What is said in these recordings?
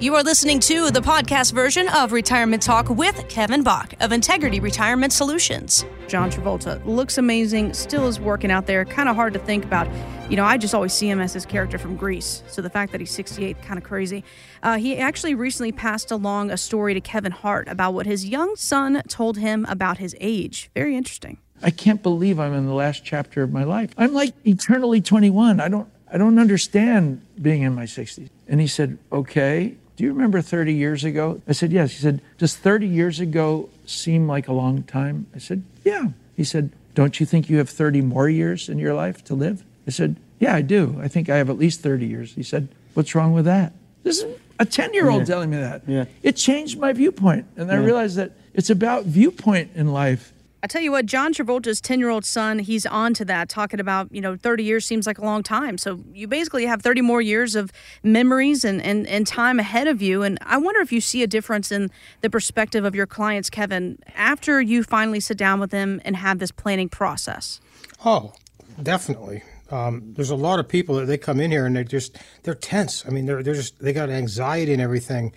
You are listening to the podcast version of Retirement Talk with Kevin Bach of Integrity Retirement Solutions. John Travolta looks amazing, still is working out there. Kind of hard to think about. You know, I just always see him as his character from Grease. So the fact that he's 68, kind of crazy. Uh, he actually recently passed along a story to Kevin Hart about what his young son told him about his age. Very interesting. I can't believe I'm in the last chapter of my life. I'm like eternally 21. I don't I don't understand being in my 60s. And he said, "Okay, do you remember 30 years ago? I said, Yes. He said, Does 30 years ago seem like a long time? I said, Yeah. He said, Don't you think you have 30 more years in your life to live? I said, Yeah, I do. I think I have at least 30 years. He said, What's wrong with that? This is a 10 year old Yeah. telling me that. Yeah. It changed my viewpoint. And I realized that it's about viewpoint in life. I tell you what, John Travolta's 10 year old son, he's on to that, talking about, you know, 30 years seems like a long time. So you basically have 30 more years of memories and, and, and time ahead of you. And I wonder if you see a difference in the perspective of your clients, Kevin, after you finally sit down with them and have this planning process. Oh, definitely. Um, there's a lot of people that they come in here and they're just they're tense. I mean, they're they're just they got anxiety and everything.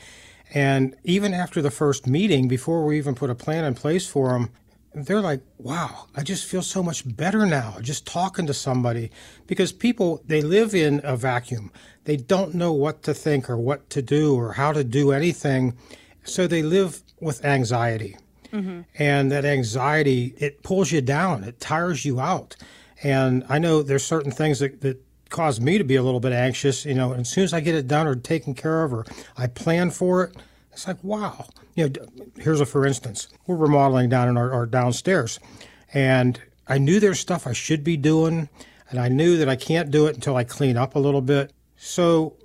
And even after the first meeting, before we even put a plan in place for them, they're like, "Wow, I just feel so much better now just talking to somebody." Because people they live in a vacuum. They don't know what to think or what to do or how to do anything, so they live with anxiety. Mm-hmm. And that anxiety it pulls you down. It tires you out. And i know there's certain things that, that cause me to be a little bit anxious you know and as soon as i get it done or taken care of or i plan for it it's like wow you know here's a for instance we're remodeling down in our, our downstairs and i knew there's stuff i should be doing and i knew that i can't do it until i clean up a little bit so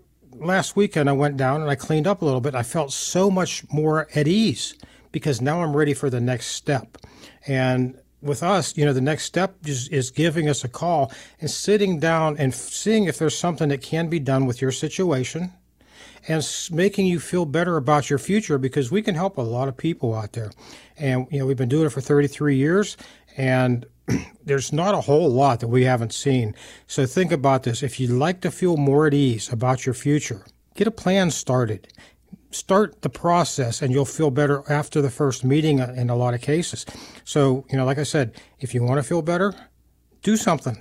last weekend I went down and I cleaned up a little bit. I felt so much more at ease because now I'm ready for the next step. And with us, you know, the next step is, is giving us a call and sitting down and seeing if there's something that can be done with your situation and making you feel better about your future because we can help a lot of people out there. And, you know, we've been doing it for 33 years and there's not a whole lot that we haven't seen. So think about this. If you'd like to feel more at ease about your future, get a plan started. Start the process and you'll feel better after the first meeting in a lot of cases. So, you know, like I said, if you want to feel better, do something.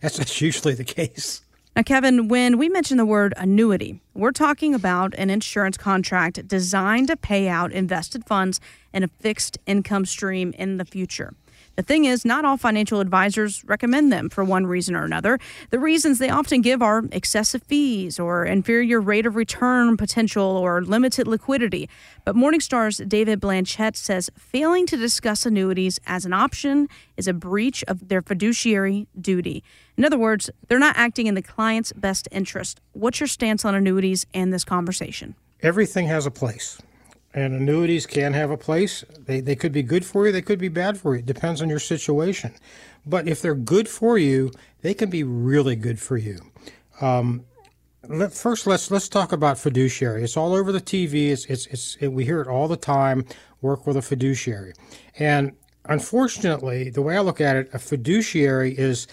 That's usually the case. Now, Kevin, when we mention the word annuity, we're talking about an insurance contract designed to pay out invested funds in a fixed income stream in the future. The thing is, not all financial advisors recommend them for one reason or another. The reasons they often give are excessive fees or inferior rate of return potential or limited liquidity. But Morningstar's David Blanchett says failing to discuss annuities as an option is a breach of their fiduciary duty. In other words, they're not acting in the client's best interest. What's your stance on annuities and this conversation? everything has a place. And annuities can have a place. They, they could be good for you, they could be bad for you. It depends on your situation. But if they're good for you, they can be really good for you. Um, let, first, let's let's talk about fiduciary. It's all over the TV. It's, it's, it's it, we hear it all the time. Work with a fiduciary, and unfortunately, the way I look at it, a fiduciary is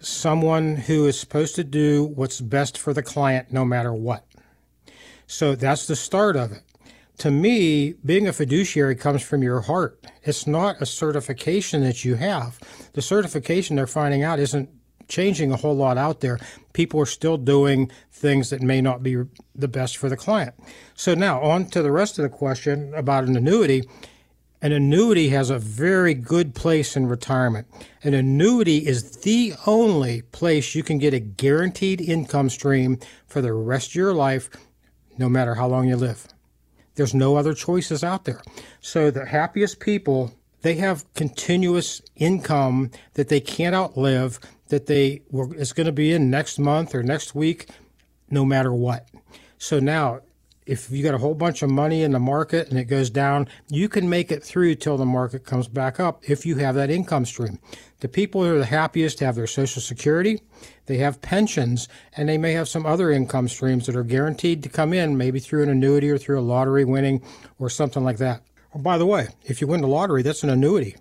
someone who is supposed to do what's best for the client, no matter what. So that's the start of it. To me, being a fiduciary comes from your heart. It's not a certification that you have. The certification they're finding out isn't changing a whole lot out there. People are still doing things that may not be the best for the client. So now on to the rest of the question about an annuity. An annuity has a very good place in retirement. An annuity is the only place you can get a guaranteed income stream for the rest of your life, no matter how long you live. There's no other choices out there. So the happiest people, they have continuous income that they can't outlive, that they will, it's going to be in next month or next week, no matter what. So now, if you got a whole bunch of money in the market and it goes down, you can make it through till the market comes back up if you have that income stream. The people who are the happiest have their Social Security, they have pensions, and they may have some other income streams that are guaranteed to come in, maybe through an annuity or through a lottery winning or something like that. Oh, by the way, if you win the lottery, that's an annuity.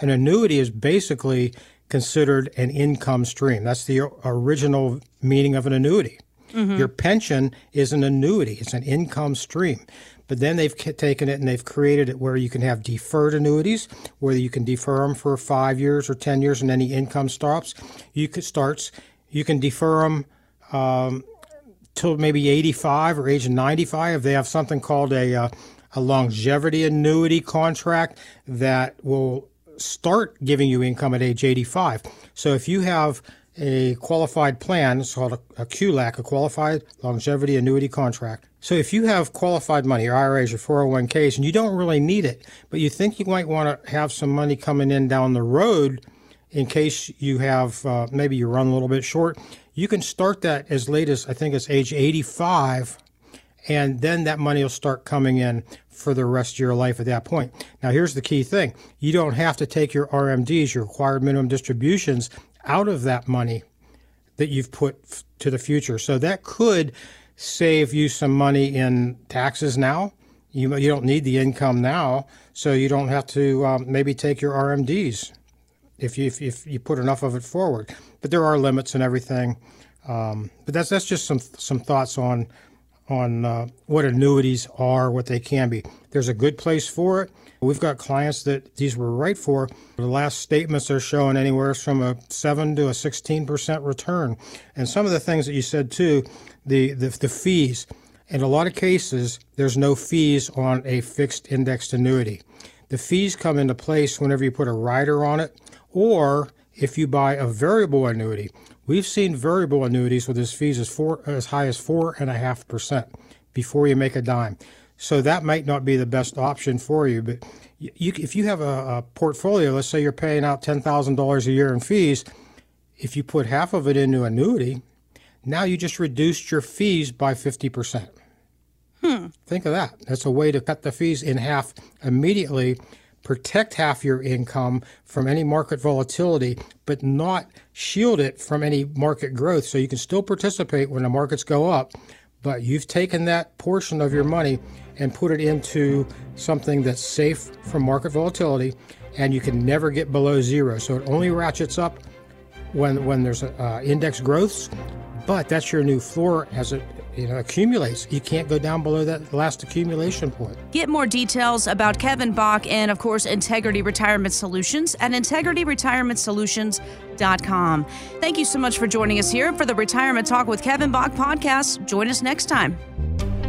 An annuity is basically considered an income stream. That's the original meaning of an annuity. Mm-hmm. Your pension is an annuity, it's an income stream. But then they've taken it and they've created it where you can have deferred annuities, where you can defer them for five years or 10 years and any income stops. You could starts, you can defer them um, till maybe 85 or age 95. They have something called a, uh, a longevity annuity contract that will start giving you income at age 85. So if you have a qualified plan, it's called a, a QLAC, a qualified longevity annuity contract. So if you have qualified money, your IRAs, your 401ks, and you don't really need it, but you think you might want to have some money coming in down the road in case you have uh, maybe you run a little bit short, you can start that as late as I think it's age 85 and then that money will start coming in for the rest of your life at that point. Now, here's the key thing you don't have to take your RMDs, your required minimum distributions, out of that money that you've put f- to the future. So that could save you some money in taxes now. You, you don't need the income now, so you don't have to um, maybe take your RMDs if you, if, if, you put enough of it forward. But there are limits and everything. Um, but that's that's just some some thoughts on on uh, what annuities are, what they can be. There's a good place for it. We've got clients that these were right for. The last statements are showing anywhere from a 7 to a 16% return. And some of the things that you said too, the, the, the fees. In a lot of cases, there's no fees on a fixed indexed annuity. The fees come into place whenever you put a rider on it or if you buy a variable annuity. We've seen variable annuities with as fees as four as high as four and a half percent before you make a dime. So that might not be the best option for you. But you, if you have a, a portfolio, let's say you're paying out ten thousand dollars a year in fees, if you put half of it into annuity, now you just reduced your fees by fifty percent. Hmm. Think of that. That's a way to cut the fees in half immediately protect half your income from any market volatility, but not shield it from any market growth. So you can still participate when the markets go up, but you've taken that portion of your money and put it into something that's safe from market volatility, and you can never get below zero. So it only ratchets up when when there's uh, index growths, but that's your new floor as it know, accumulates. You can't go down below that last accumulation point. Get more details about Kevin Bach and, of course, Integrity Retirement Solutions at integrityretirementsolutions.com. Thank you so much for joining us here for the Retirement Talk with Kevin Bach podcast. Join us next time.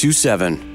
642 227.